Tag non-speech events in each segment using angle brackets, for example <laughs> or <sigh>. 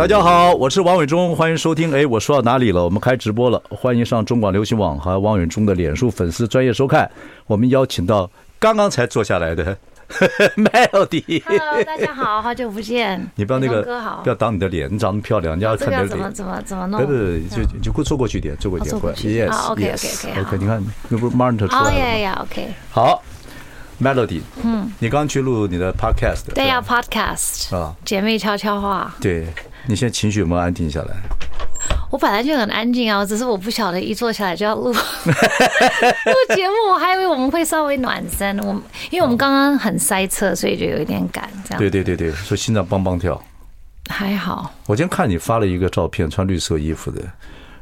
大家好，我是王伟忠，欢迎收听。哎，我说到哪里了？我们开直播了，欢迎上中广流行网和王伟忠的脸书粉丝专业收看。我们邀请到刚刚才坐下来的 <laughs> Melody。Hello，大家好，好久不见。<laughs> 你不要那个，不要挡你的脸，你长得漂亮，你家看你的脸。怎么怎么怎么弄？对对对，就就过坐过去一点，坐过去一点，过去。Yes，好，OK OK OK。OK，你看，那不是 Martin 出来了吗？哦呀呀，OK。好，Melody，嗯，你刚去录你的 Podcast。对呀，Podcast 啊，姐妹悄悄话。对。你现在情绪有没有安定下来？我本来就很安静啊，只是我不晓得一坐下来就要录 <laughs> 录节目，我还以为我们会稍微暖身。我因为我们刚刚很塞车，所以就有一点赶。这样对对对对，所以心脏梆梆跳。还好。我今天看你发了一个照片，穿绿色衣服的，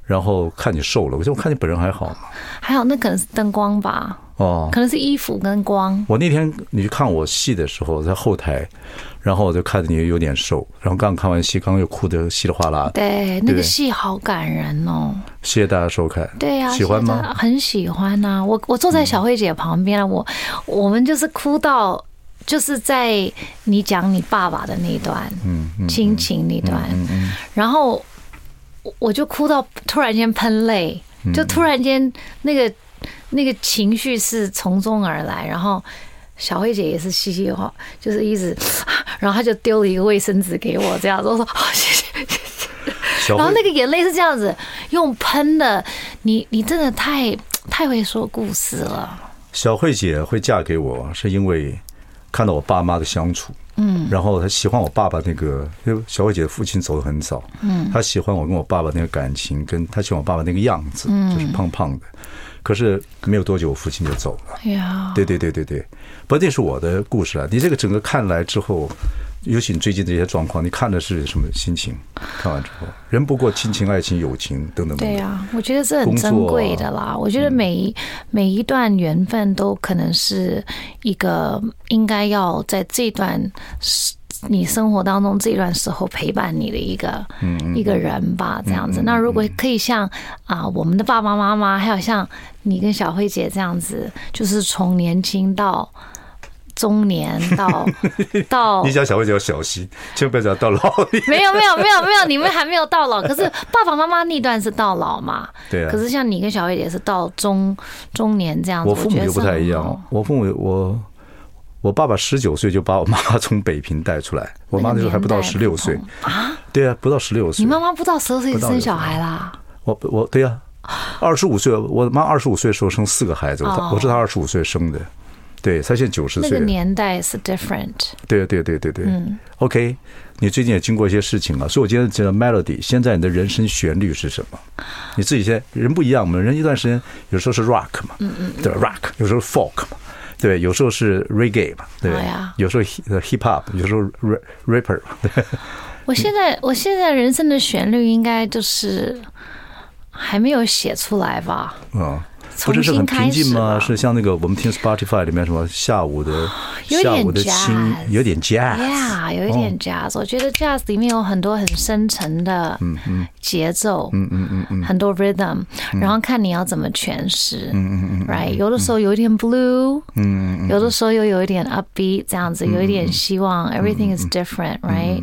然后看你瘦了。我觉得我看你本人还好吗？还好，那可能是灯光吧。哦，可能是衣服跟光。我那天你去看我戏的时候，在后台。然后我就看着你有点瘦，然后刚看完戏，刚刚又哭得稀里哗啦。对，那个戏好感人哦。谢谢大家收看。对呀，喜欢吗？很喜欢呐。我我坐在小慧姐旁边，我我们就是哭到，就是在你讲你爸爸的那段，嗯，亲情那段，嗯嗯然后我就哭到突然间喷泪，就突然间那个那个情绪是从中而来，然后。小慧姐也是嘻嘻哈，就是一直，然后她就丢了一个卫生纸给我，这样子我说好 <laughs> 谢谢谢谢。然后那个眼泪是这样子用喷的，你你真的太太会说故事了。小慧姐会嫁给我是因为看到我爸妈的相处，嗯，然后他喜欢我爸爸那个，因为小慧姐的父亲走得很早，嗯，他喜欢我跟我爸爸那个感情，跟他喜欢我爸爸那个样子，就是胖胖的。可是没有多久，我父亲就走了。对对对对对，不过这是我的故事啊。你这个整个看来之后，尤其你最近这些状况，你看的是什么心情？看完之后，人不过亲情、爱情、友情等等。对呀，我觉得这很珍贵的啦。我觉得每一每一段缘分都可能是一个应该要在这段你生活当中这段时候陪伴你的一个嗯一个人吧，这样子。那如果可以像啊，我们的爸爸妈妈，还有像你跟小慧姐这样子，就是从年轻到中年到 <laughs> 到，你讲小慧姐要小心，千万不要讲到老。没有没有没有没有，你们还没有到老。可是 <laughs> 爸爸妈妈那段是到老嘛？对啊。可是像你跟小慧姐是到中中年这样子，我父母就不太一样。我父母我。我爸爸十九岁就把我妈从北平带出来，<laughs> 我妈那时候还不到十六岁啊。对啊，不到十六岁。你妈妈不到十六岁就生小孩啦？我我对呀，二十五岁，我妈二十五岁的时候生四个孩子，我是她二十五岁生的。对，他现在九十岁。那个年代是 different。对对对对对。嗯。OK，你最近也经过一些事情了，所以我今天觉得 Melody，现在你的人生旋律是什么？你自己先，人不一样嘛，人一段时间有时候是 rock 嘛，嗯嗯，对 rock，有时候 folk 嘛。对，有时候是 reggae 嘛，对，有时候 hip hop，有时候 rapper。<laughs> 我现在，我现在人生的旋律应该就是还没有写出来吧？嗯。不是是很平静吗？是像那个我们听 Spotify 里面什么下午的下午的轻有点 jazz，有一点 jazz。我觉得 jazz 里面有很多很深沉的节奏，嗯嗯嗯嗯，很多 rhythm，然后看你要怎么诠释，嗯嗯嗯，right？有的时候有一点 blue，嗯嗯，有的时候又有一点 upbeat，这样子有一点希望，everything is different，right？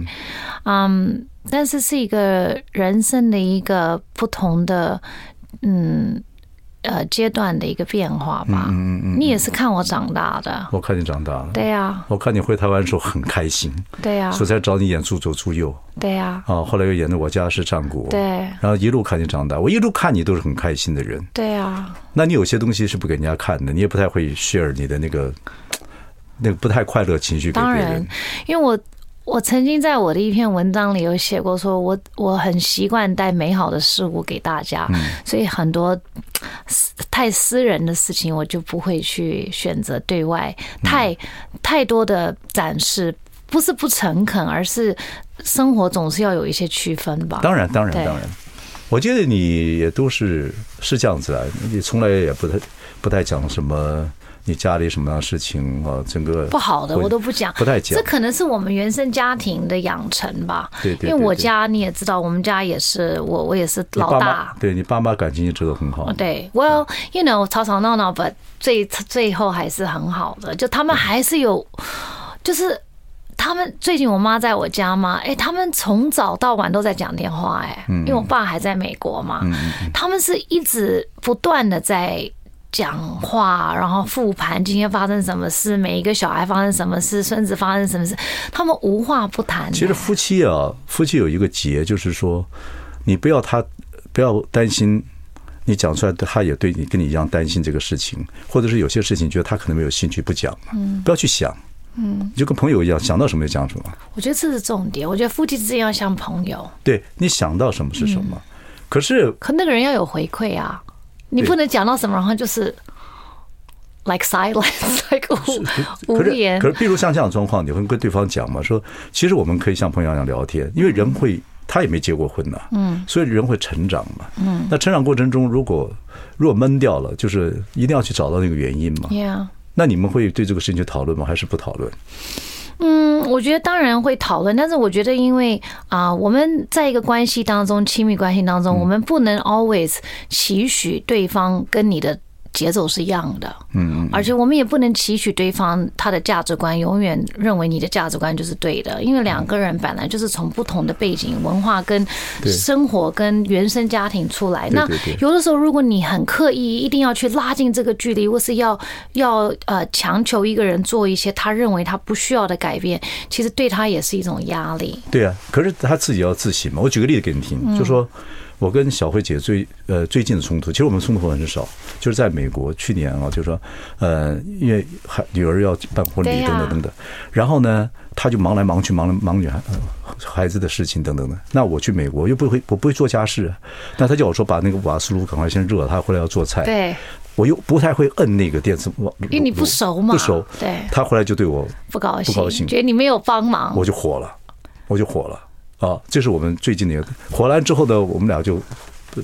嗯，但是是一个人生的一个不同的，嗯。呃，阶段的一个变化吧。嗯嗯，你也是看我长大的。我看你长大了。对呀。我看你回台湾的时候很开心。对呀。所以才找你演《助左助右》。对呀。啊，后来又演的《我家是战国》。对。然后一路看你长大，我一路看你都是很开心的人。对呀。那你有些东西是不给人家看的，你也不太会 share 你的那个那个不太快乐情绪给别人。当然，因为我。我曾经在我的一篇文章里有写过，说我我很习惯带美好的事物给大家，所以很多太私人的事情我就不会去选择对外太太多的展示，不是不诚恳，而是生活总是要有一些区分吧。当然，当然，当然。我觉得你也都是是这样子啊，你从来也不太不太讲什么。你家里什么样的事情啊？整个不好的我都不讲，不太讲。这可能是我们原生家庭的养成吧。对对，因为我家你也知道，我们家也是我，我也是老大。对你爸妈感情一直都很好。对，Well, you know，吵吵闹闹，but 最最后还是很好的。就他们还是有，就是他们最近我妈在我家嘛，哎，他们从早到晚都在讲电话，哎，因为我爸还在美国嘛，他们是一直不断的在。讲话，然后复盘今天发生什么事，每一个小孩发生什么事，孙子发生什么事，他们无话不谈。其实夫妻啊，夫妻有一个结，就是说，你不要他不要担心，你讲出来，他也对你跟你一样担心这个事情，或者是有些事情觉得他可能没有兴趣不讲，嗯，不要去想，嗯，你就跟朋友一样，想到什么就讲什么。我觉得这是重点。我觉得夫妻之间要像朋友，对，你想到什么是什么，可是可那个人要有回馈啊。你不能讲到什么，然后就是 like silence，like <laughs> 无言。可是，比如像这样的状况，你会跟对方讲吗？说，其实我们可以像朋友一样聊天，因为人会，他也没结过婚呢，嗯，所以人会成长嘛，嗯。那成长过程中，如果如果闷掉了，就是一定要去找到那个原因嘛。Yeah。那你们会对这个事情去讨论吗？还是不讨论？嗯，我觉得当然会讨论，但是我觉得因为啊，我们在一个关系当中，亲密关系当中，我们不能 always 期许对方跟你的。节奏是一样的，嗯，而且我们也不能期许对方他的价值观永远认为你的价值观就是对的，因为两个人本来就是从不同的背景、文化跟生活跟原生家庭出来。那有的时候，如果你很刻意一定要去拉近这个距离，或是要要呃强求一个人做一些他认为他不需要的改变，其实对他也是一种压力。对啊，可是他自己要自省嘛。我举个例子给你听，就说。我跟小慧姐最呃最近的冲突，其实我们冲突很少，就是在美国去年啊，就是说呃，因为孩女儿要办婚礼等等等等，然后呢，他就忙来忙去，忙来忙女孩孩子的事情等等的。那我去美国又不会，我不会做家事，那他叫我说把那个瓦斯炉赶快先热，他回来要做菜。对，我又不太会摁那个电磁炉，因为你不熟嘛，不熟。对，他回来就对我不高兴，不高兴，觉得你没有帮忙，我就火了，我就火了。啊，这是我们最近的一个火完之后呢，我们俩就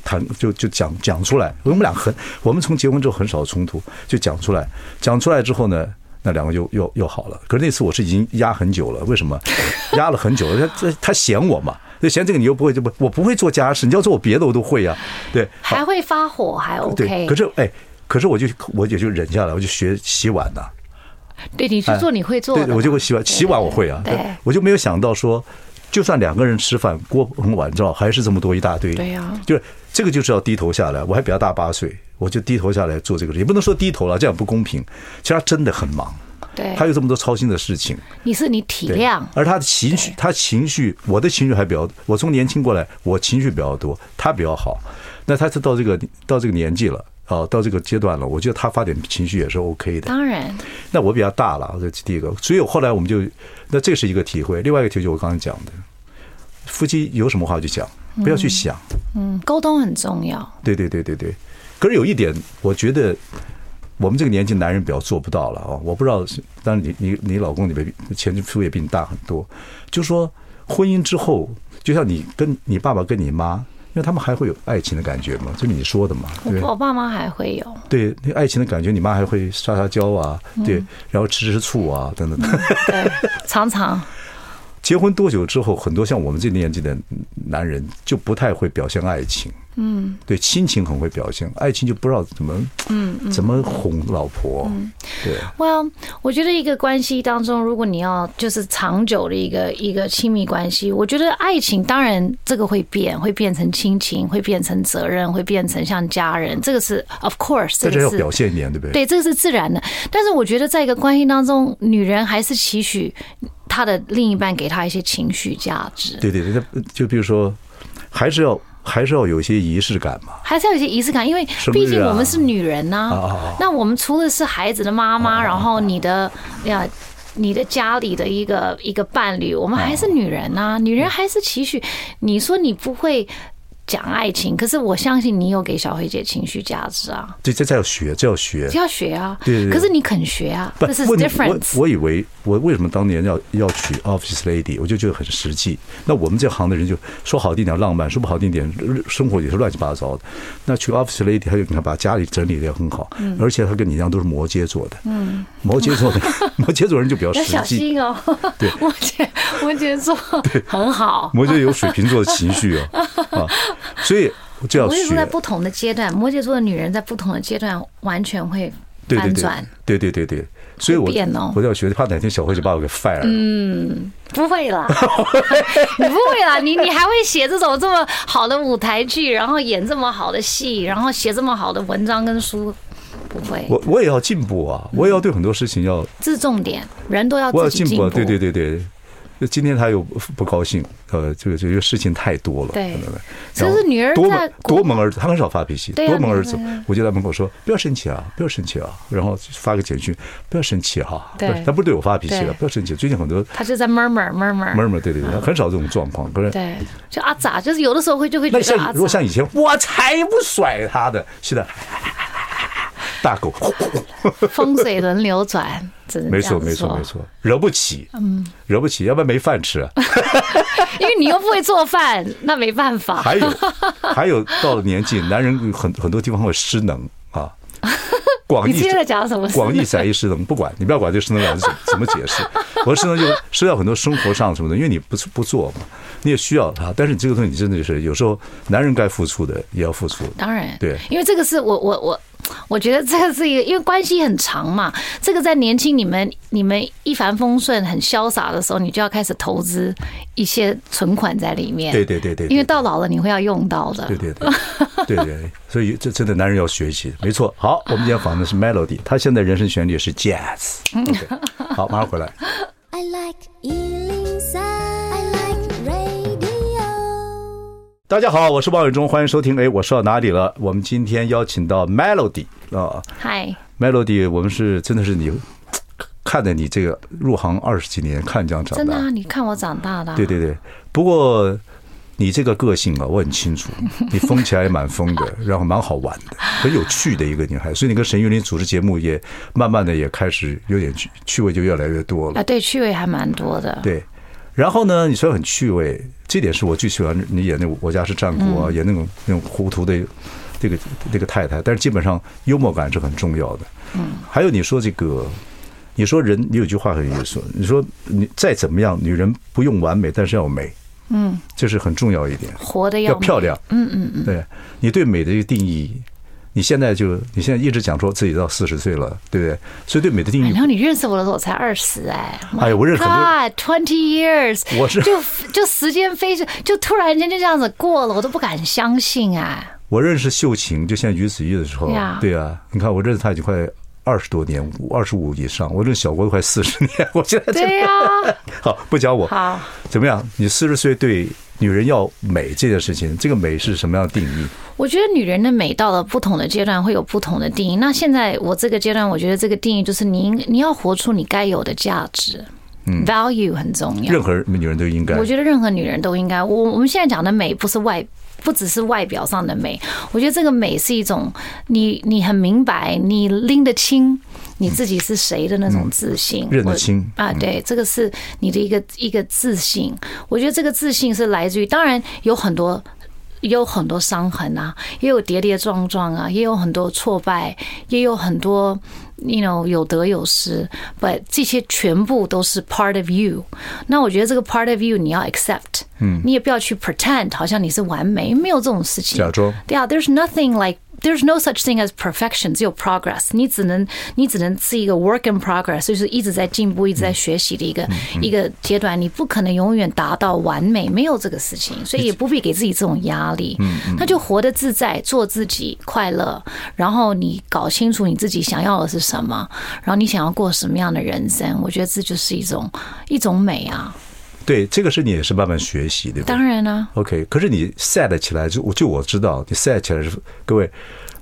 谈就就讲讲出来。我们俩很，我们从结婚之后很少冲突，就讲出来。讲出来之后呢，那两个又又又好了。可是那次我是已经压很久了，为什么？<laughs> 压了很久了，他他嫌我嘛，就嫌这个你又不会，就不我不会做家事，你要做我别的我都会啊。对，还会发火还 OK。对，可是哎，可是我就我也就忍下来，我就学洗碗呐。对，你去做你会做，对，我就会洗碗，洗碗我会啊。对，我就没有想到说。就算两个人吃饭，锅盆碗灶还是这么多一大堆。对呀，就是这个就是要低头下来。我还比他大八岁，我就低头下来做这个，也不能说低头了，这样不公平。其实他真的很忙，对，他有这么多操心的事情。你是你体谅，而他的情绪，他情绪，我的情绪还比较，我从年轻过来，我情绪比较多，他比较好。那他是到这个到这个年纪了，哦，到这个阶段了，我觉得他发点情绪也是 OK 的。当然，那我比较大了，这是第一个。所以后来我们就。那这是一个体会，另外一个体会就我刚才讲的，夫妻有什么话就讲，不要去想。嗯，沟通很重要。对对对对对。可是有一点，我觉得我们这个年纪男人比较做不到了啊！我不知道，当然你你你老公你比前夫也比你大很多，就说婚姻之后，就像你跟你爸爸跟你妈，因为他们还会有爱情的感觉嘛，就你说的嘛。对，我爸妈还会有。对，那爱情的感觉，你妈还会撒撒娇啊，对，然后吃吃醋啊，等等。对，<laughs> 常常。结婚多久之后，很多像我们这年纪的男人就不太会表现爱情。嗯，对，亲情很会表现，爱情就不知道怎么，嗯，怎么哄老婆。对。Well，我觉得一个关系当中，如果你要就是长久的一个一个亲密关系，我觉得爱情当然这个会变，会变成亲情，会变成责任，会变成像家人。这个是 of course，这个是要表现一点，对不对？对，这个是自然的。但是我觉得在一个关系当中，女人还是期许她的另一半给她一些情绪价值。对对对，就比如说，还是要。还是要有一些仪式感嘛，还是要有一些仪式感，因为毕竟我们是女人呐、啊。那我们除了是孩子的妈妈，然后你的呀，你的家里的一个一个伴侣，我们还是女人呐、啊。女人还是期许，你说你不会。讲爱情，可是我相信你有给小慧姐情绪价值啊。对，这这要学，这要学，这要学啊。对对对。可是你肯学啊？不是 difference。我我以为我为什么当年要要娶 office lady，我就觉得很实际。那我们这行的人就说好听点浪漫，说不好听点，生活也是乱七八糟的。那娶 office lady，他就你看把家里整理的也很好，而且他跟你一样都是摩羯座的。嗯。摩羯座的 <laughs> 摩羯座人就比较实际。要小心哦。对。摩羯摩羯座很好。摩羯有水瓶座的情绪哦。<laughs> 啊。<laughs> 所以就要学。摩在不同的阶段，摩羯座的女人在不同的阶段完全会翻转。对对对对，所以我我就要学，怕哪天小慧就把我给 fire 了。嗯，不会啦，<laughs> 你不会啦，你你还会写这种这么好的舞台剧，然后演这么好的戏，然后写这么好的文章跟书，不会。我我也要进步啊，我也要对很多事情要。这是重点，人都要我要进步对，对对对对。今天他又不高兴，呃，这个这个事情太多了。对，就是女儿多门多门儿子，他很少发脾气，多门儿子。我就在门口说：“不要生气啊，不要生气啊。”然后发个简讯：“不要生气哈。”对，他不是对我发脾气了，不要生气。最近很多他就在 murmur murmur murmur，对对对，很少这种状况。可是对，就啊咋，就是有的时候会就会。那像如果像以前，我才不甩他的，现在。大狗，风水轮流转，没错没错没错，惹不起，嗯，惹不起，要不然没饭吃啊。<laughs> 因为你又不会做饭，那没办法。还有 <laughs> 还有，到了年纪，男人很很多地方会失能啊。<laughs> 广义接着讲什么？广义狭义失能，不管你不要管这失能两字怎么解释。我失能就失掉很多生活上什么的，因为你不不做嘛，你也需要他。但是你这个东西，你真的就是有时候男人该付出的也要付出。当然，对，因为这个是我我我。我觉得这个是一个，因为关系很长嘛。这个在年轻你们你们一帆风顺、很潇洒的时候，你就要开始投资一些存款在里面。对对对对，因为到老了你会要用到的。对对对，对对，所以这真的男人要学习，没错。好，我们今天访的是 Melody，他现在人生旋律是 Jazz。好，马上回来。I like 大家好，我是王伟忠，欢迎收听。哎，我说到哪里了？我们今天邀请到 Melody 啊，嗨，Melody，我们是真的是你 <tsk> 看着你这个入行二十几年，看这样长大，真的啊？你看我长大的？对对对。不过你这个个性啊，我很清楚，你疯起来也蛮疯的，<laughs> 然后蛮好玩的，很有趣的一个女孩。所以你跟沈玉琳主持节目，也慢慢的也开始有点趣趣味，就越来越多了。啊，对，趣味还蛮多的。对。然后呢，你说很趣味，这点是我最喜欢你演那个《我家是战国》啊，演那种那种糊涂的这个这个太太。但是基本上幽默感是很重要的。嗯，还有你说这个，你说人，你有句话很有意思，你说你再怎么样，女人不用完美，但是要美。嗯，这是很重要一点。活的要要漂亮。嗯嗯嗯。对，你对美的一个定义。你现在就你现在一直讲说自己到四十岁了，对不对？所以对美的定义。然后你认识我的时候我才二十哎，哎呀，我认识很多。twenty years，我是就就时间飞逝，就突然间就这样子过了，我都不敢相信啊。我认识秀琴，就像于子玉的时候，对啊，你看我认识他已经快二十多年，五二十五以上。我这小郭都快四十年，<laughs> 我现在对呀。<laughs> 好，不讲我好怎么样？你四十岁对女人要美这件事情，这个美是什么样的定义？我觉得女人的美到了不同的阶段会有不同的定义。那现在我这个阶段，我觉得这个定义就是你你要活出你该有的价值，嗯，value 很重要。任何女人都应该。我觉得任何女人都应该。我我们现在讲的美不是外，不只是外表上的美。我觉得这个美是一种你你很明白，你拎得清你自己是谁的那种自信，认得清啊。对，这个是你的一个一个自信。我觉得这个自信是来自于，当然有很多。也有很多伤痕啊，也有跌跌撞撞啊，也有很多挫败，也有很多，you know，有得有失。But 这些全部都是 part of you。那我觉得这个 part of you 你要 accept，嗯，你也不要去 pretend，好像你是完美，没有这种事情。假装。对啊，there's nothing like。There's no such thing as perfection，只有 progress。你只能你只能是一个 work in progress，就是一直在进步、一直在学习的一个一个阶段。你不可能永远达到完美，没有这个事情，所以也不必给自己这种压力。那就活得自在，做自己，快乐。然后你搞清楚你自己想要的是什么，然后你想要过什么样的人生，我觉得这就是一种一种美啊。对，这个是你也是慢慢学习，对不对？当然啦。OK，可是你 sad 起来就就我知道，你 sad 起来是各位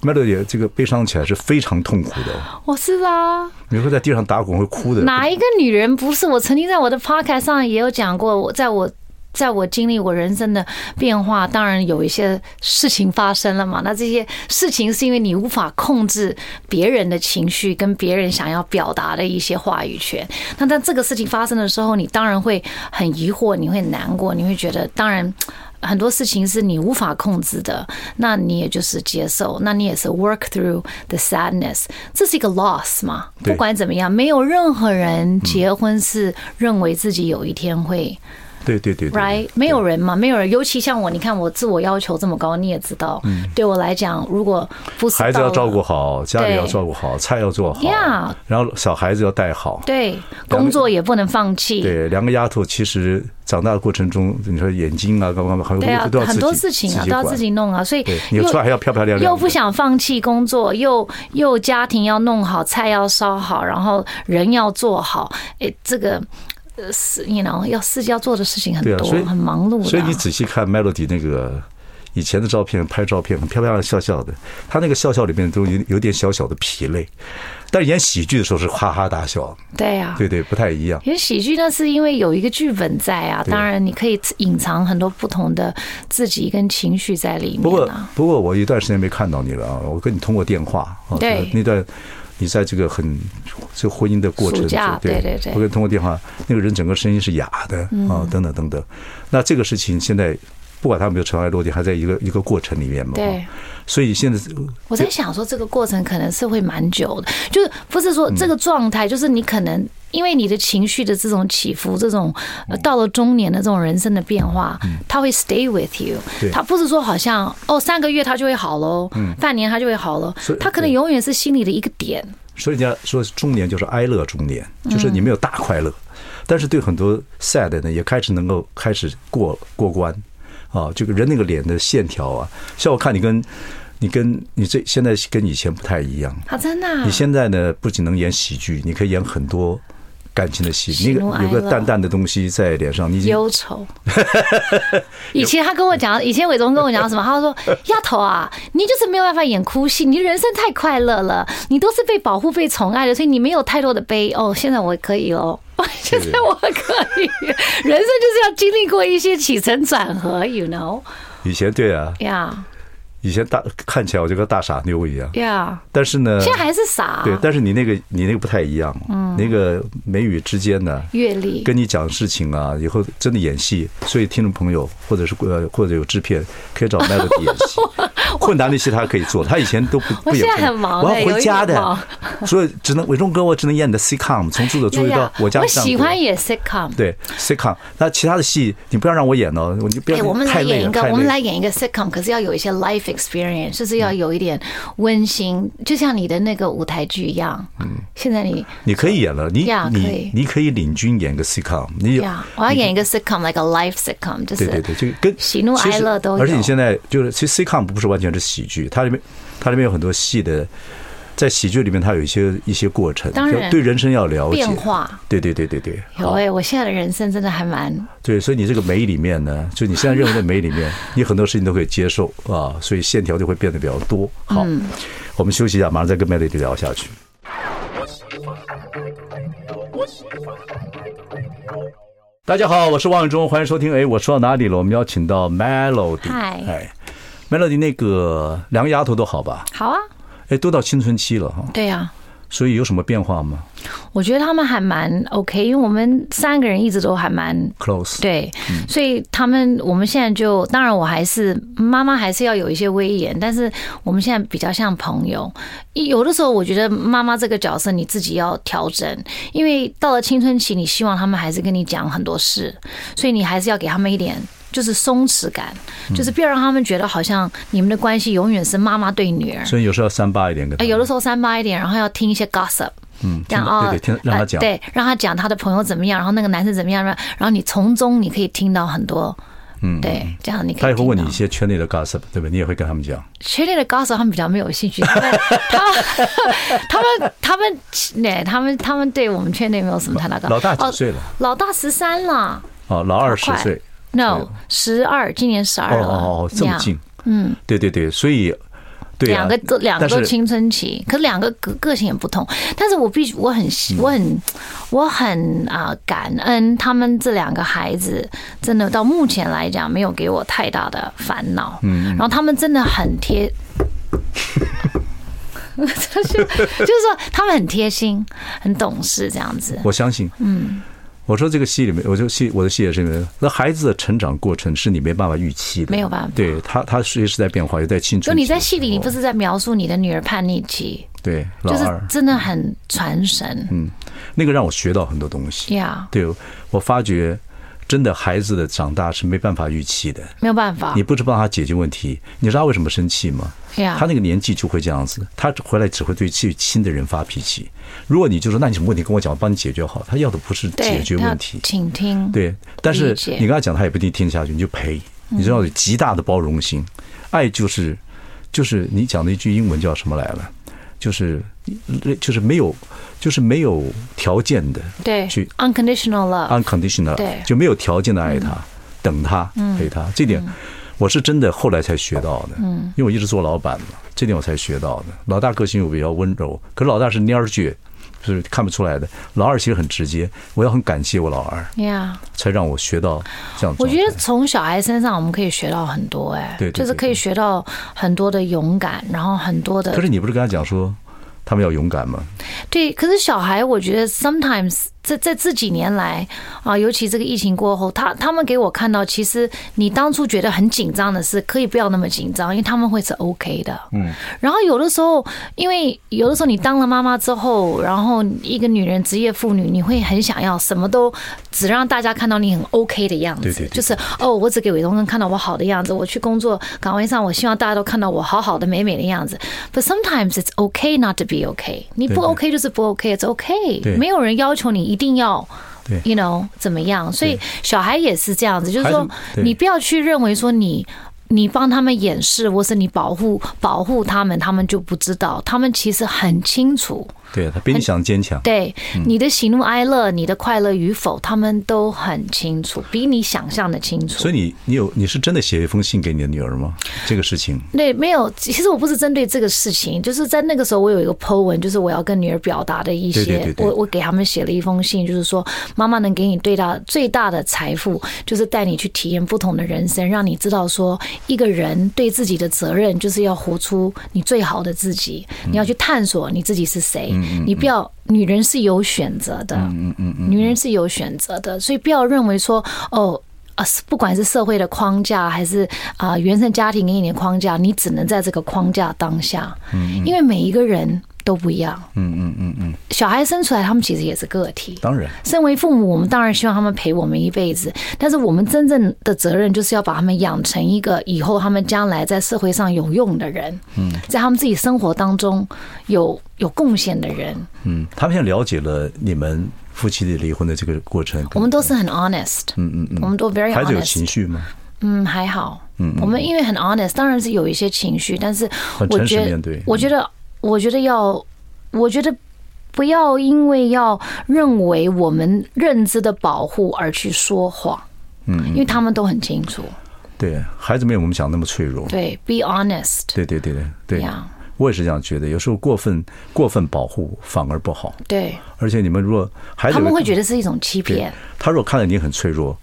，Melody 这个悲伤起来是非常痛苦的。我是啊。你会在地上打滚会哭的。哪一个女人不是？我曾经在我的 podcast 上也有讲过，我在我在我经历我人生的变化，当然有一些事情发生了嘛。那这些事情是因为你无法控制别人的情绪，跟别人想要表达的一些话语权。那当这个事情发生的时候，你当然会很疑惑，你会难过，你会觉得，当然很多事情是你无法控制的，那你也就是接受，那你也是 work through the sadness。这是一个 loss 嘛？不管怎么样，没有任何人结婚是认为自己有一天会。对对对，对，right，没有人嘛，没有人，尤其像我，你看我自我要求这么高，你也知道，对我来讲，如果不是孩子要照顾好，家里要照顾好，菜要做好，然后小孩子要带好，对，工作也不能放弃。对，两个丫头其实长大的过程中，你说眼睛啊，干嘛还有很多事情啊，都要自己弄啊，所以你出来还要漂漂亮亮，又不想放弃工作，又又家庭要弄好，菜要烧好，然后人要做好，哎，这个。是，你 you know 要自己要做的事情很多，很忙碌。所以你仔细看 Melody 那个以前的照片，拍照片很漂漂亮的笑笑的，他那个笑笑里面都有有点小小的疲累，但是演喜剧的时候是哈哈大笑。对呀，对对，不太一样。演喜剧那是因为有一个剧本在啊，当然你可以隐藏很多不同的自己跟情绪在里面。不过不过我一段时间没看到你了啊，我跟你通过电话对那段。你在这个很这个婚姻的过程中，对对对，我跟通过电话，那个人整个声音是哑的啊，等等等等。那这个事情现在不管他有没有尘埃落定，还在一个一个过程里面嘛。对。所以现在我在想说，这个过程可能是会蛮久的，就是不是说这个状态，就是你可能因为你的情绪的这种起伏，这种到了中年的这种人生的变化，他会 stay with you。他不是说好像哦三个月他就会好喽，半年他就会好了，他可能永远是心里的一个点。所以人家说中年就是哀乐中年，就是你没有大快乐，但是对很多 sad 呢，也开始能够开始过过关啊。这个人那个脸的线条啊，像我看你跟你跟你这现在跟以前不太一样啊，真的。你现在呢，不仅能演喜剧，你可以演很多。感情的戏，那个有个淡淡的东西在脸上，你忧愁。<laughs> 以前他跟我讲，<laughs> 以前伟忠跟我讲什么？他说：“丫头啊，你就是没有办法演哭戏，你人生太快乐了，你都是被保护、被宠爱的，所以你没有太多的悲。”哦，现在我可以哦，现在我可以，人生就是要经历过一些起承转合，you know。以前对啊，呀。以前大看起来我就跟大傻妞一样，Yeah. 但是呢，现在还是傻。对，但是你那个你那个不太一样，嗯，那个眉宇之间呢，阅历，跟你讲事情啊，以后真的演戏，所以听众朋友或者是呃或者有制片可以找 Melody 演戏，困难的戏他可以做，他以前都不 <laughs> 不演。我现在很忙，我要回家的，<laughs> 所以只能伟忠哥，我只能演你的 sitcom，从作者注意到我家。我喜欢演 sitcom，对 sitcom，那其他的戏你不要让我演哦，我就不要。我们来演一个，我们来演一个 sitcom，可是要有一些 life experience。是要有一点温馨，就像你的那个舞台剧一样。嗯，现在你你可以演了，你你你可以领军演个 sitcom。你我要演一个 sitcom，like a life sitcom，就是对对对，就跟喜怒哀乐都有。而且你现在就是，其实 sitcom 不是完全是喜剧，它里面它里面有很多戏的。在喜剧里面，它有一些一些过程，当然对人生要了解变化。对对对对对，有哎，我现在的人生真的还蛮对，所以你这个美里面呢，就你现在认为的美里面，<laughs> 你很多事情都可以接受啊，所以线条就会变得比较多。好，我们休息一下，马上再跟 Melody 聊下去。大家好，我是王永忠，欢迎收听。哎，我说到哪里了？我们邀请到 Melody。嗨，哎，Melody，那个两个丫头都好吧？好啊。哎，都到青春期了哈。对呀。所以有什么变化吗？我觉得他们还蛮 OK，因为我们三个人一直都还蛮 close。对，所以他们我们现在就，当然我还是妈妈，还是要有一些威严，但是我们现在比较像朋友。有的时候我觉得妈妈这个角色你自己要调整，因为到了青春期，你希望他们还是跟你讲很多事，所以你还是要给他们一点。就是松弛感，就是不要让他们觉得好像你们的关系永远是妈妈对女儿。所以有时候要三八一点，有的时候三八一点，然后要听一些 gossip，嗯，这样啊，对对，听让他讲，对，让他讲他的朋友怎么样，然后那个男生怎么样，然后你从中你可以听到很多，嗯，对，这样你可以。他也会问你一些圈内的 gossip，对不对？你也会跟他们讲。圈内的 gossip 他们比较没有兴趣，<laughs> 他们他们他们对，他们他们对我们圈内没有什么太大。老大几岁了？老大十三了。哦，老二十岁。No，十二，今年十二了。哦这么近。嗯，对对对，所以对啊两个都两个都青春期，可是两个个个性也不同。但是我必须我很我很我很啊、呃、感恩他们这两个孩子，真的到目前来讲没有给我太大的烦恼。嗯，然后他们真的很贴。<laughs> 就是就是说，他们很贴心，很懂事，这样子。我相信，嗯，我说这个戏里面，我就戏我的戏也是里面，那孩子的成长过程是你没办法预期的，没有办法。对他，他随时在变化，也在青春。就你在戏里，你不是在描述你的女儿叛逆期？对，就是真的很传神。嗯，那个让我学到很多东西。呀，对，我发觉。真的，孩子的长大是没办法预期的，没有办法。你不知道他解决问题，你知道他为什么生气吗？呀，他那个年纪就会这样子，他回来只会对最亲的人发脾气。如果你就说，那你什么问题跟我讲，我帮你解决好。他要的不是解决问题，倾听。对，但是你跟他讲，他也不一定听得下去，你就陪。你知道有极大的包容心，爱就是就是你讲的一句英文叫什么来了？就是就是没有。就是没有条件的，对，去 unconditional love，unconditional，对，就没有条件的爱他，等他，陪他。这点我是真的后来才学到的，嗯，因为我一直做老板嘛，这点我才学到的。老大个性又比较温柔，可是老大是蔫儿倔，是看不出来的。老二其实很直接，我要很感谢我老二，呀，才让我学到这样。我觉得从小孩身上我们可以学到很多，哎，对，就是可以学到很多的勇敢，然后很多的。可是你不是跟他讲说，他们要勇敢吗？对，可是小孩，我觉得 sometimes 在在这几年来啊，尤其这个疫情过后，他他们给我看到，其实你当初觉得很紧张的事，可以不要那么紧张，因为他们会是 OK 的。嗯。然后有的时候，因为有的时候你当了妈妈之后，然后一个女人职业妇女，你会很想要什么都只让大家看到你很 OK 的样子。对对。就是哦，我只给伟东哥看到我好的样子，我去工作岗位上，我希望大家都看到我好好的、美美的样子。But sometimes it's okay not to be okay。你不 OK 就是不 OK，it's OK。没有人要求你一定要，you know 怎么样？所以小孩也是这样子，就是说，你不要去认为说你。你帮他们掩饰，或是你保护保护他们，他们就不知道。他们其实很清楚。对，他比你想坚强。对，你的喜怒哀乐，你的快乐与否，他们都很清楚，比你想象的清楚。所以你你有你是真的写一封信给你的女儿吗？这个事情？对，没有。其实我不是针对这个事情，就是在那个时候，我有一个 po 文，就是我要跟女儿表达的一些。我我给他们写了一封信，就是说，妈妈能给你最大最大的财富，就是带你去体验不同的人生，让你知道说。一个人对自己的责任，就是要活出你最好的自己。你要去探索你自己是谁。你不要，女人是有选择的。女人是有选择的，所以不要认为说，哦，啊，不管是社会的框架，还是啊原生家庭给你的框架，你只能在这个框架当下。因为每一个人。都不一样，嗯嗯嗯嗯，小孩生出来，他们其实也是个体。当然，身为父母，我们当然希望他们陪我们一辈子。但是，我们真正的责任就是要把他们养成一个以后他们将来在社会上有用的人。嗯，在他们自己生活当中有有贡献的人。嗯，他们现在了解了你们夫妻的离婚的这个过程。我们都是很 honest。嗯嗯嗯，我们都 very honest。孩子有情绪吗？嗯，还好。嗯，我们因为很 honest，当然是有一些情绪，但是我觉得，我觉得。我觉得要，我觉得不要因为要认为我们认知的保护而去说谎，嗯，因为他们都很清楚。对，孩子没有我们想那么脆弱。对，be honest。对对对对对，我也是这样觉得。有时候过分过分保护反而不好。对，而且你们如果孩子他们会觉得是一种欺骗。他如果看到你很脆弱。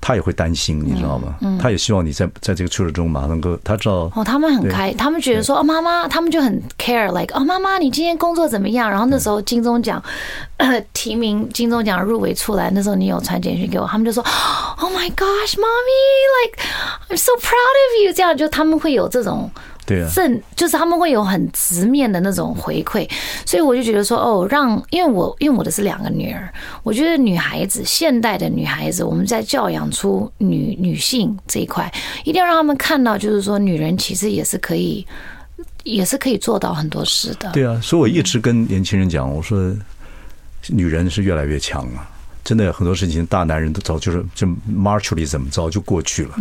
他也会担心，你知道吗？嗯，他也希望你在在这个挫折中马上能够，他知道哦，他们很开，他们觉得说哦，妈妈，他们就很 care，like 哦，妈妈，你今天工作怎么样？然后那时候金钟奖 <clears throat> 提名，金钟奖入围出来，那时候你有传简讯给我，他们就说，<gasps> Oh my gosh，mommy，like I'm so proud of you，这样就他们会有这种。对啊，正就是他们会有很直面的那种回馈，所以我就觉得说，哦，让因为我因为我的是两个女儿，我觉得女孩子现代的女孩子，我们在教养出女女性这一块，一定要让他们看到，就是说女人其实也是可以，也是可以做到很多事的。对啊，所以我一直跟年轻人讲，我说女人是越来越强啊，真的很多事情大男人都早就是就 machoism 早就过去了，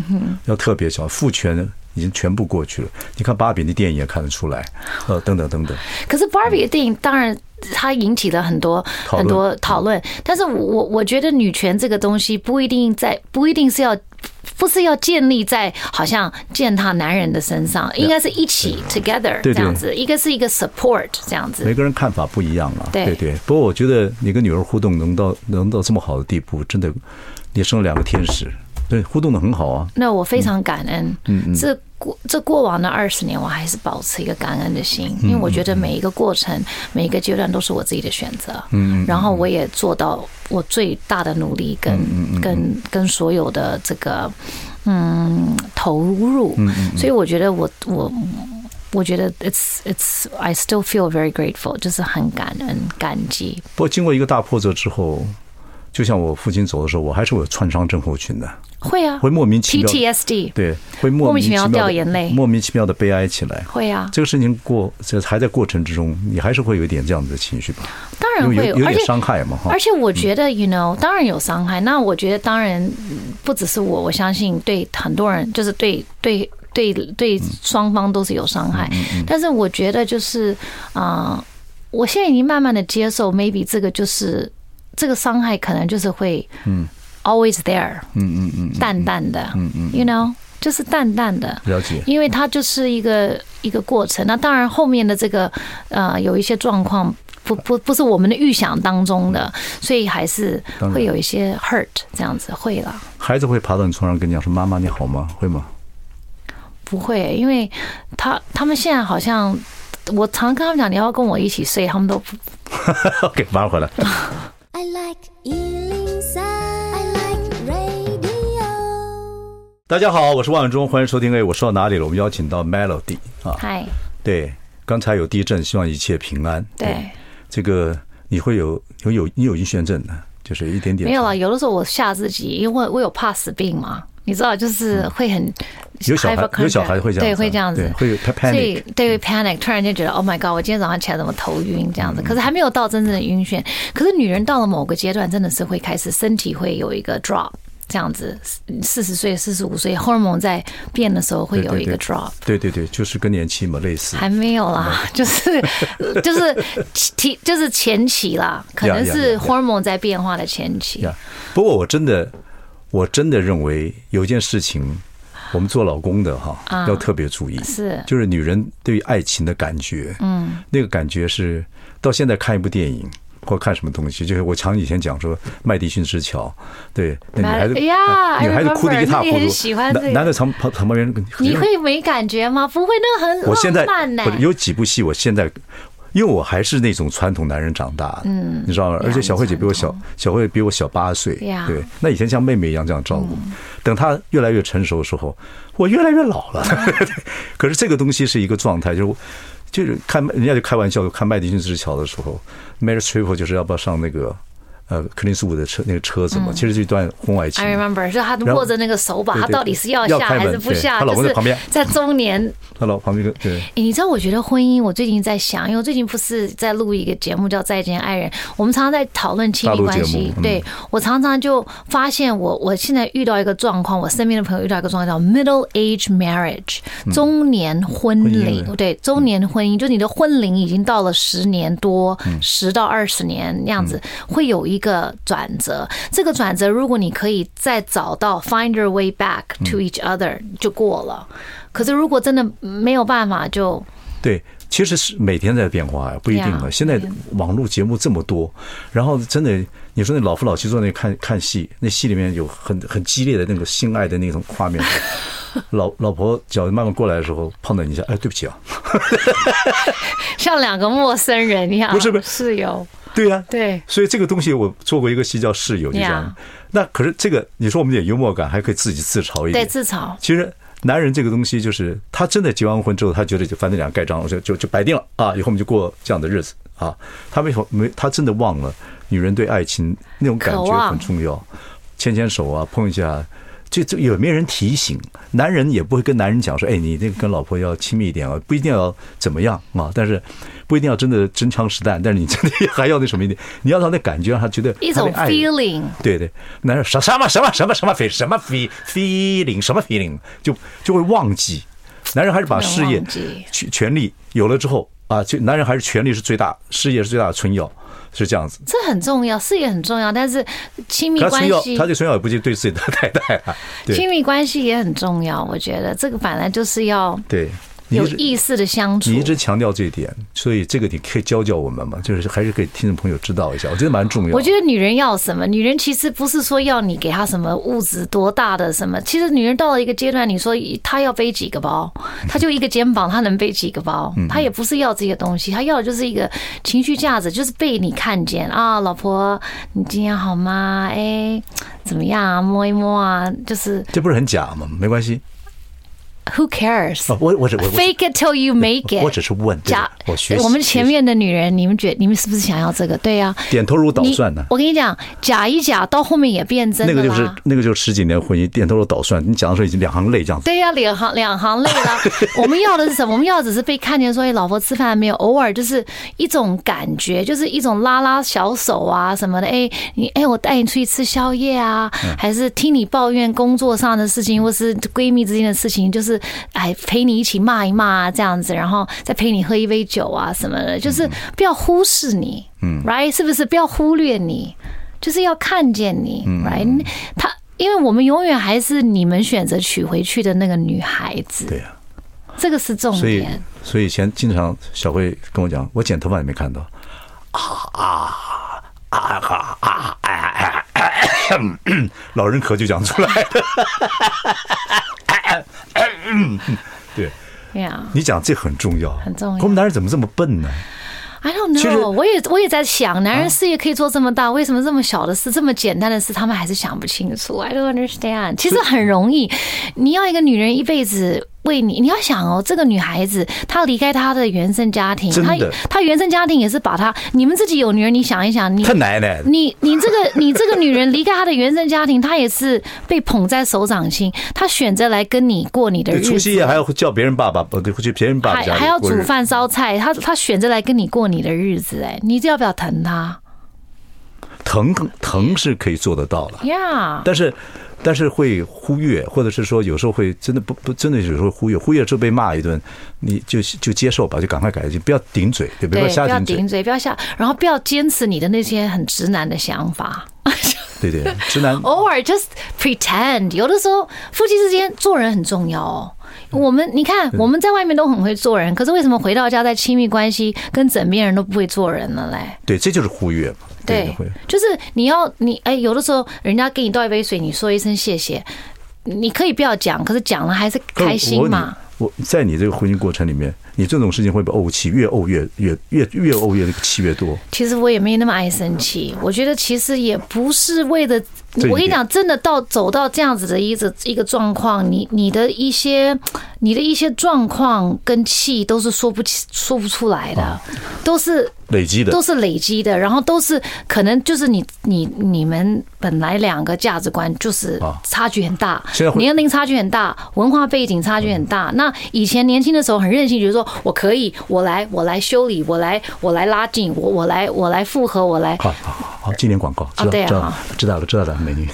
要特别小父权。已经全部过去了。你看芭比的电影也看得出来，呃，等等等等。可是芭比的电影当然它引起了很多很多讨论，但是我我觉得女权这个东西不一定在不一定是要不是要建立在好像践踏男人的身上，应该是一起 together 这样子，一个是一个 support 这样子。每个人看法不一样啊，对对。不过我觉得你跟女儿互动能到能到这么好的地步，真的，你生了两个天使，对，互动的很好啊。那我非常感恩，嗯嗯，这过这过往的二十年，我还是保持一个感恩的心，因为我觉得每一个过程，每一个阶段都是我自己的选择，嗯，然后我也做到我最大的努力，跟跟跟所有的这个嗯投入，所以我觉得我我我觉得 it's it's I still feel very grateful，就是很感恩感激。不过经过一个大波折之后，就像我父亲走的时候，我还是会有创伤症候群的。会啊，会莫名其妙 PTSD，对，会莫名其妙掉眼泪，莫名其妙的悲哀起来。会啊，这个事情过，这还在过程之中，你还是会有一点这样子的情绪吧？当然会有，有点伤害嘛。而且我觉得，you know，当然有伤害。那我觉得，当然不只是我，我相信对很多人，就是对对对对双方都是有伤害。但是我觉得，就是啊，我现在已经慢慢的接受，maybe 这个就是这个伤害，可能就是会嗯。Always there，嗯嗯嗯，淡淡的，嗯嗯，you know，就是淡淡的，了解，因为它就是一个一个过程。那当然后面的这个呃有一些状况不不不是我们的预想当中的，所以还是会有一些 hurt 这样子会了。孩子会爬到你床上跟你讲说：“妈妈你好吗？”会吗？不会，因为他他们现在好像我常跟他们讲，你要跟我一起睡，他们都不。<laughs> 马上回来。<laughs> I like 大家好，我是万忠，欢迎收听。哎，我说到哪里了？我们邀请到 Melody 啊，嗨，对，刚才有地震，希望一切平安。对，这个你会有有有你有晕眩症的，就是一点点。没有啊，有的时候我吓自己，因为我有怕死病嘛，你知道，就是会很有小孩有小孩会这样，对，会这样子，会 panic，所以对，会 panic，突然间觉得 Oh my God，我今天早上起来怎么头晕这样子？可是还没有到真正的晕眩。可是女人到了某个阶段，真的是会开始身体会有一个 drop。这样子，四十岁、四十五岁，荷尔蒙在变的时候会有一个 drop。对对对，就是更年期嘛，类似。还没有啦，<laughs> 就是就是提就是前期啦，可能是荷尔蒙在变化的前期。不过我真的我真的认为有件事情，我们做老公的哈要特别注意，是就是女人对于爱情的感觉，嗯，那个感觉是到现在看一部电影。或看什么东西，就是我常以前讲说麦迪逊之桥，对，那女孩子，女孩子哭的一塌糊涂，喜欢这个，男的从旁旁边，你会没感觉吗？不会，那个很浪漫呢。有几部戏，我现在，因为我还是那种传统男人长大的，嗯，你知道吗？而且小慧姐比我小，小慧比我小八岁，对，那以前像妹妹一样这样照顾，等她越来越成熟的时候，我越来越老了。<laughs> 可是这个东西是一个状态，就是。就是看人家就开玩笑，看麦迪逊之桥的时候，Mary Triple 就是要不要上那个。呃，克林斯伍的车那个车子嘛，其实是一段婚外情。I remember，就他握着那个手把，他到底是要下还是不下？他老公在旁边，在中年。他老旁边对。哎，你知道，我觉得婚姻，我最近在想，因为我最近不是在录一个节目叫《再见爱人》，我们常常在讨论亲密关系。对，我常常就发现，我我现在遇到一个状况，我身边的朋友遇到一个状况叫 middle age marriage，中年婚龄。对，中年婚姻，就你的婚龄已经到了十年多，十到二十年那样子，会有一。一个转折，这个转折，如果你可以再找到 find your way back to each other，就过了。可是如果真的没有办法，就对，其实是每天在变化呀，不一定的。现在网络节目这么多，然后真的，你说那老夫老妻坐那看看戏，那戏里面有很很激烈的那个性爱的那种画面，<laughs> 老老婆脚慢慢过来的时候碰到你一下，哎，对不起啊，<laughs> 像两个陌生人一样，不是不是室友。对呀，对，所以这个东西我做过一个戏叫室友，就这样。那可是这个，你说我们有点幽默感，还可以自己自嘲一点。对，自嘲。其实男人这个东西，就是他真的结完婚之后，他觉得就反正两个盖章，就就就摆定了啊，以后我们就过这样的日子啊。他没没，他真的忘了女人对爱情那种感觉很重要，牵牵手啊，碰一下。就就有没有人提醒？男人也不会跟男人讲说：“哎，你那个跟老婆要亲密一点啊，不一定要怎么样啊，但是不一定要真的真枪实弹，但是你真的 <laughs> 还要那什么一点，你要让那感觉让他觉得一种 feeling。对对，男人什什么什么什么什么 feel 什么 feel feeling 什么 feeling 就就会忘记。男人还是把事业、权权力有了之后，啊，就男人还是权力是最大，事业是最大的春药，是这样子。这很重要，事业很重要，但是亲密关系，他这春药也不仅对自己的太太啊，亲密关系也很重要。我觉得这个本来就是要对。有意思的相处，你一直强调这一点，所以这个你可以教教我们嘛，就是还是可以听众朋友知道一下，我觉得蛮重要。我觉得女人要什么？女人其实不是说要你给她什么物质多大的什么，其实女人到了一个阶段，你说她要背几个包，她就一个肩膀，她能背几个包？她也不是要这些东西，她要的就是一个情绪价值，就是被你看见啊，老婆，你今天好吗？哎，怎么样啊？摸一摸啊，就是这不是很假吗？没关系。Who cares？我我只 fake it till you make it。我只是问假。我学我们前面的女人，你们觉你们是不是想要这个？对呀。点头如捣蒜呢。我跟你讲，假一假到后面也变真。那个就是那个就是十几年婚姻，点头如捣蒜。你讲的时候已经两行泪这样子。对呀，两行两行泪了。<laughs> 我们要的是什么？我们要的只是被看见，说哎，老婆吃饭没有？偶尔就是一种感觉，就是一种拉拉小手啊什么的。哎，你哎，我带你出去吃宵夜啊，还是听你抱怨工作上的事情，或是闺蜜之间的事情，就是哎。陪你一起骂一骂啊，这样子，然后再陪你喝一杯酒啊什么的，就是不要忽视你，嗯，right，是不是？不要忽略你，就是要看见你，right？他，因为我们永远还是你们选择娶回去的那个女孩子，对呀，这个是重点。所以，所以以前经常小慧跟我讲，我剪头发也没看到，啊啊啊啊啊啊！老人咳就讲出来了。对，你讲这很重要，很重要。我们男人怎么这么笨呢？I don't know。我也我也在想，男人事业可以做这么大，为什么这么小的事、这么简单的事，他们还是想不清楚？I don't understand。其实很容易，你要一个女人一辈子。为你，你要想哦，这个女孩子她离开她的原生家庭，她她原生家庭也是把她，你们自己有女儿，你想一想，你她奶奶，你你这个你这个女人离开她的原生家庭，她也是被捧在手掌心，她选择来跟你过你的日子，除夕夜还要叫别人爸爸，不对，去别人爸爸家还还要煮饭烧菜，她她选择来跟你过你的日子，哎，你要不要疼她？疼疼是可以做得到了。呀，但是。但是会忽略，或者是说有时候会真的不不真的有时候忽略，忽略之后被骂一顿，你就就接受吧，就赶快改就，不要顶嘴，对不对？不要顶嘴，不要下，然后不要坚持你的那些很直男的想法。对对，直男偶尔 just pretend，有的时候夫妻之间做人很重要哦。我们你看我们在外面都很会做人，可是为什么回到家在亲密关系跟枕边人都不会做人了嘞？对，这就是忽略嘛。对，就是你要你哎，有的时候人家给你倒一杯水，你说一声谢谢，你可以不要讲，可是讲了还是开心嘛。我在你这个婚姻过程里面，你这种事情会不怄气？越怄越越越越怄越气越多。其实我也没那么爱生气，我觉得其实也不是为了。我跟你讲，真的到走到这样子的一个一个状况，你你的一些你的一些状况跟气都是说不起说不出来的，都是累积的，都是累积的，然后都是可能就是你你你们本来两个价值观就是差距很大，年龄差距很大，文化背景差距很大。那以前年轻的时候很任性，觉得说我可以，我来我来修理，我来我来拉近，我我来我来复合，我来好好好，今年广告知道知道知道了知道了。美女，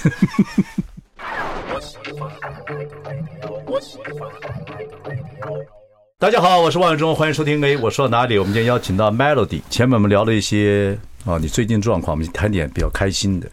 大家好，我是万忠，欢迎收听。哎，我说到哪里？我们今天邀请到 Melody。前面我们聊了一些啊，你最近状况，我们谈点比较开心的，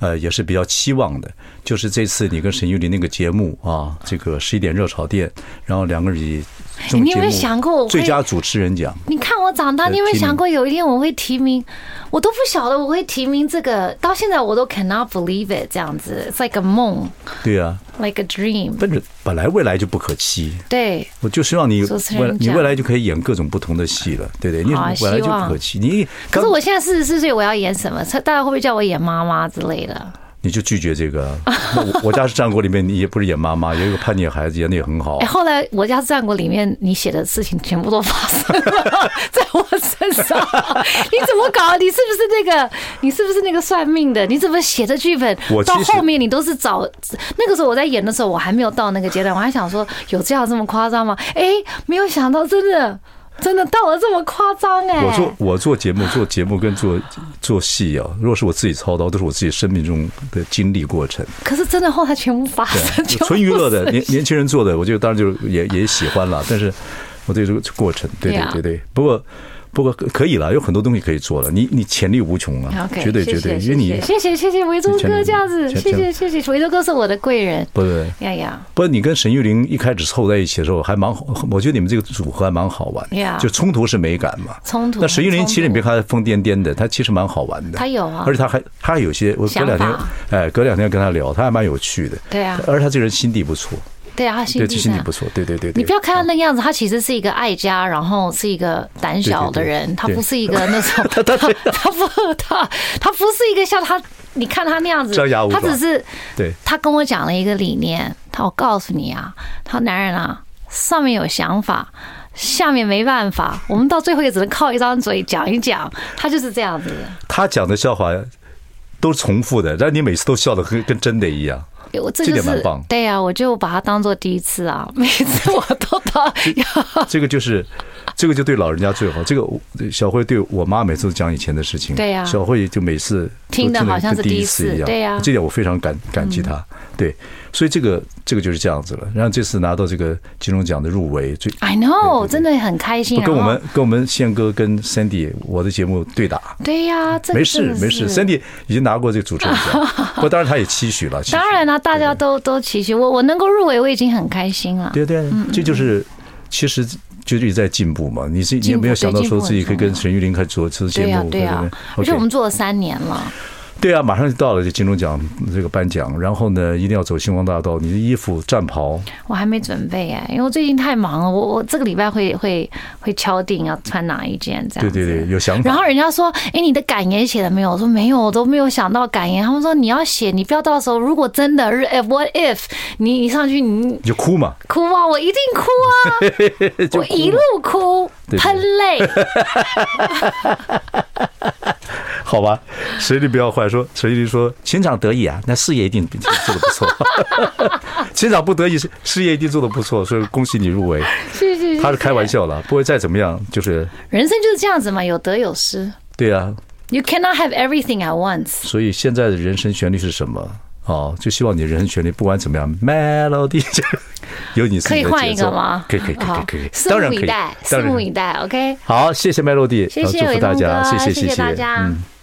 呃，也是比较期望的，就是这次你跟沈玉琳那个节目啊，这个十一点热炒店，然后两个人。你有没有想过最佳主持人奖？你看我长大，你有没有想过有一天我会提名？我都不晓得我会提名这个，到现在我都 cannot believe it，这样子，it's like a 梦。对啊，like a dream。本着本来未来就不可期。对，我就希望你未你未来就可以演各种不同的戏了，对不对？你未来就不可期。你可是我现在四十四岁，我要演什么？大家会不会叫我演妈妈之类的？你就拒绝这个？我 <laughs> 我家是战国里面，你也不是演妈妈，有一个叛逆的孩子演的也很好。哎，后来我家是战国里面，你写的事情全部都发生了 <laughs> 在我身上。你怎么搞？你是不是那个？你是不是那个算命的？你怎么写的剧本？我到后面你都是找那个时候我在演的时候，我还没有到那个阶段，我还想说有这样这么夸张吗？哎，没有想到真的。真的到了这么夸张哎！我做我做节目做节目跟做做戏啊，如果是我自己操刀，都是我自己生命中的经历过程。可是真的后来全部发生，纯娱乐的年年轻人做的，我觉得当然就也也喜欢了。但是我对这个过程，对对对对。不过不过可以了，有很多东西可以做了。你你潜力无穷啊绝对绝对，因为你谢谢谢谢维州哥这样子，谢谢谢谢维州哥是我的贵人。不对，呀呀，不过你跟沈玉玲一开始凑在一起的时候还蛮好，我觉得你们这个组合还蛮好玩 Yeah 就冲突是美感嘛。冲突那沈玉玲其实你别看她疯癫癫的，她其实蛮好玩的。她有啊而且她还她还有些，我隔两天哎，隔两天跟她聊，她还蛮有趣的。对啊而且她这个人心地不错，对啊，他心对，地善心地不错，对对对对。你不要看他那个样子，他其实是一个爱家，然后是一个胆小的人，他不是一个那种，<laughs> 他他 <laughs> 他不他他不是一个像他，你看他那样子他只是对他跟我讲了一个理念，他我告诉你啊，他说男人啊，上面有想法。下面没办法，我们到最后也只能靠一张嘴讲一讲，他就是这样子的。他讲的笑话都是重复的，让你每次都笑的跟跟真的一样。我这就是这点蛮棒对呀、啊，我就把它当做第一次啊，每次我都当 <laughs> <laughs> 这个就是，这个就对老人家最好。这个小慧对我妈每次都讲以前的事情，对呀小慧就每次听的好像是第第一次一次一样，对呀这点我非常感感激她。对，所以这个这个就是这样子了。然后这次拿到这个金钟奖的入围，最 I know，真的很开心。跟我们跟我们宪哥跟 Sandy 我的节目对打，对呀、真的是没事，Sandy 已经拿过这个主持人奖，<laughs> 不过当然他也期许了。许当然了、大家都都期许我，我能够入围，我已经很开心了。对对，这就是其实就一直在进步嘛。你是你有没有想到说自己可以跟陈玉玲开始做这个节对呀、目？对呀、不而且我们做了三年了。对啊，马上就到了这金钟奖这个颁奖，然后呢，一定要走星光大道。你的衣服、战袍，我还没准备哎，因为我最近太忙了。我我这个礼拜会会会敲定要穿哪一件这样。对对对，有想法。然后人家说：“哎，你的感言写了没有？”我说：“没有，我都没有想到感言。”他们说：“你要写，你不要到时候如果真的，what if 你你上去你你就哭嘛，哭啊！我一定哭啊！<laughs> 就我一路哭，喷泪。<laughs> <laughs> 好吧？谁你不要坏说，谁你说情场得意啊，那事业一定做的不错。<laughs> 情场不得意，事事业一定做的不错，所以恭喜你入围。谢谢。他是开玩笑了，不会再怎么样，就是人生就是这样子嘛，有得有失。对啊。You cannot have everything at once。所以现在的人生旋律是什么？哦，就希望你的人生旋律不管怎么样，melody <laughs> 有你自己的。可以换一个吗？可以可以可以可以可以，当然可以，目以待，拭目以待。OK。好，谢谢 melody，谢谢祝福大家，谢谢谢谢谢大家。嗯。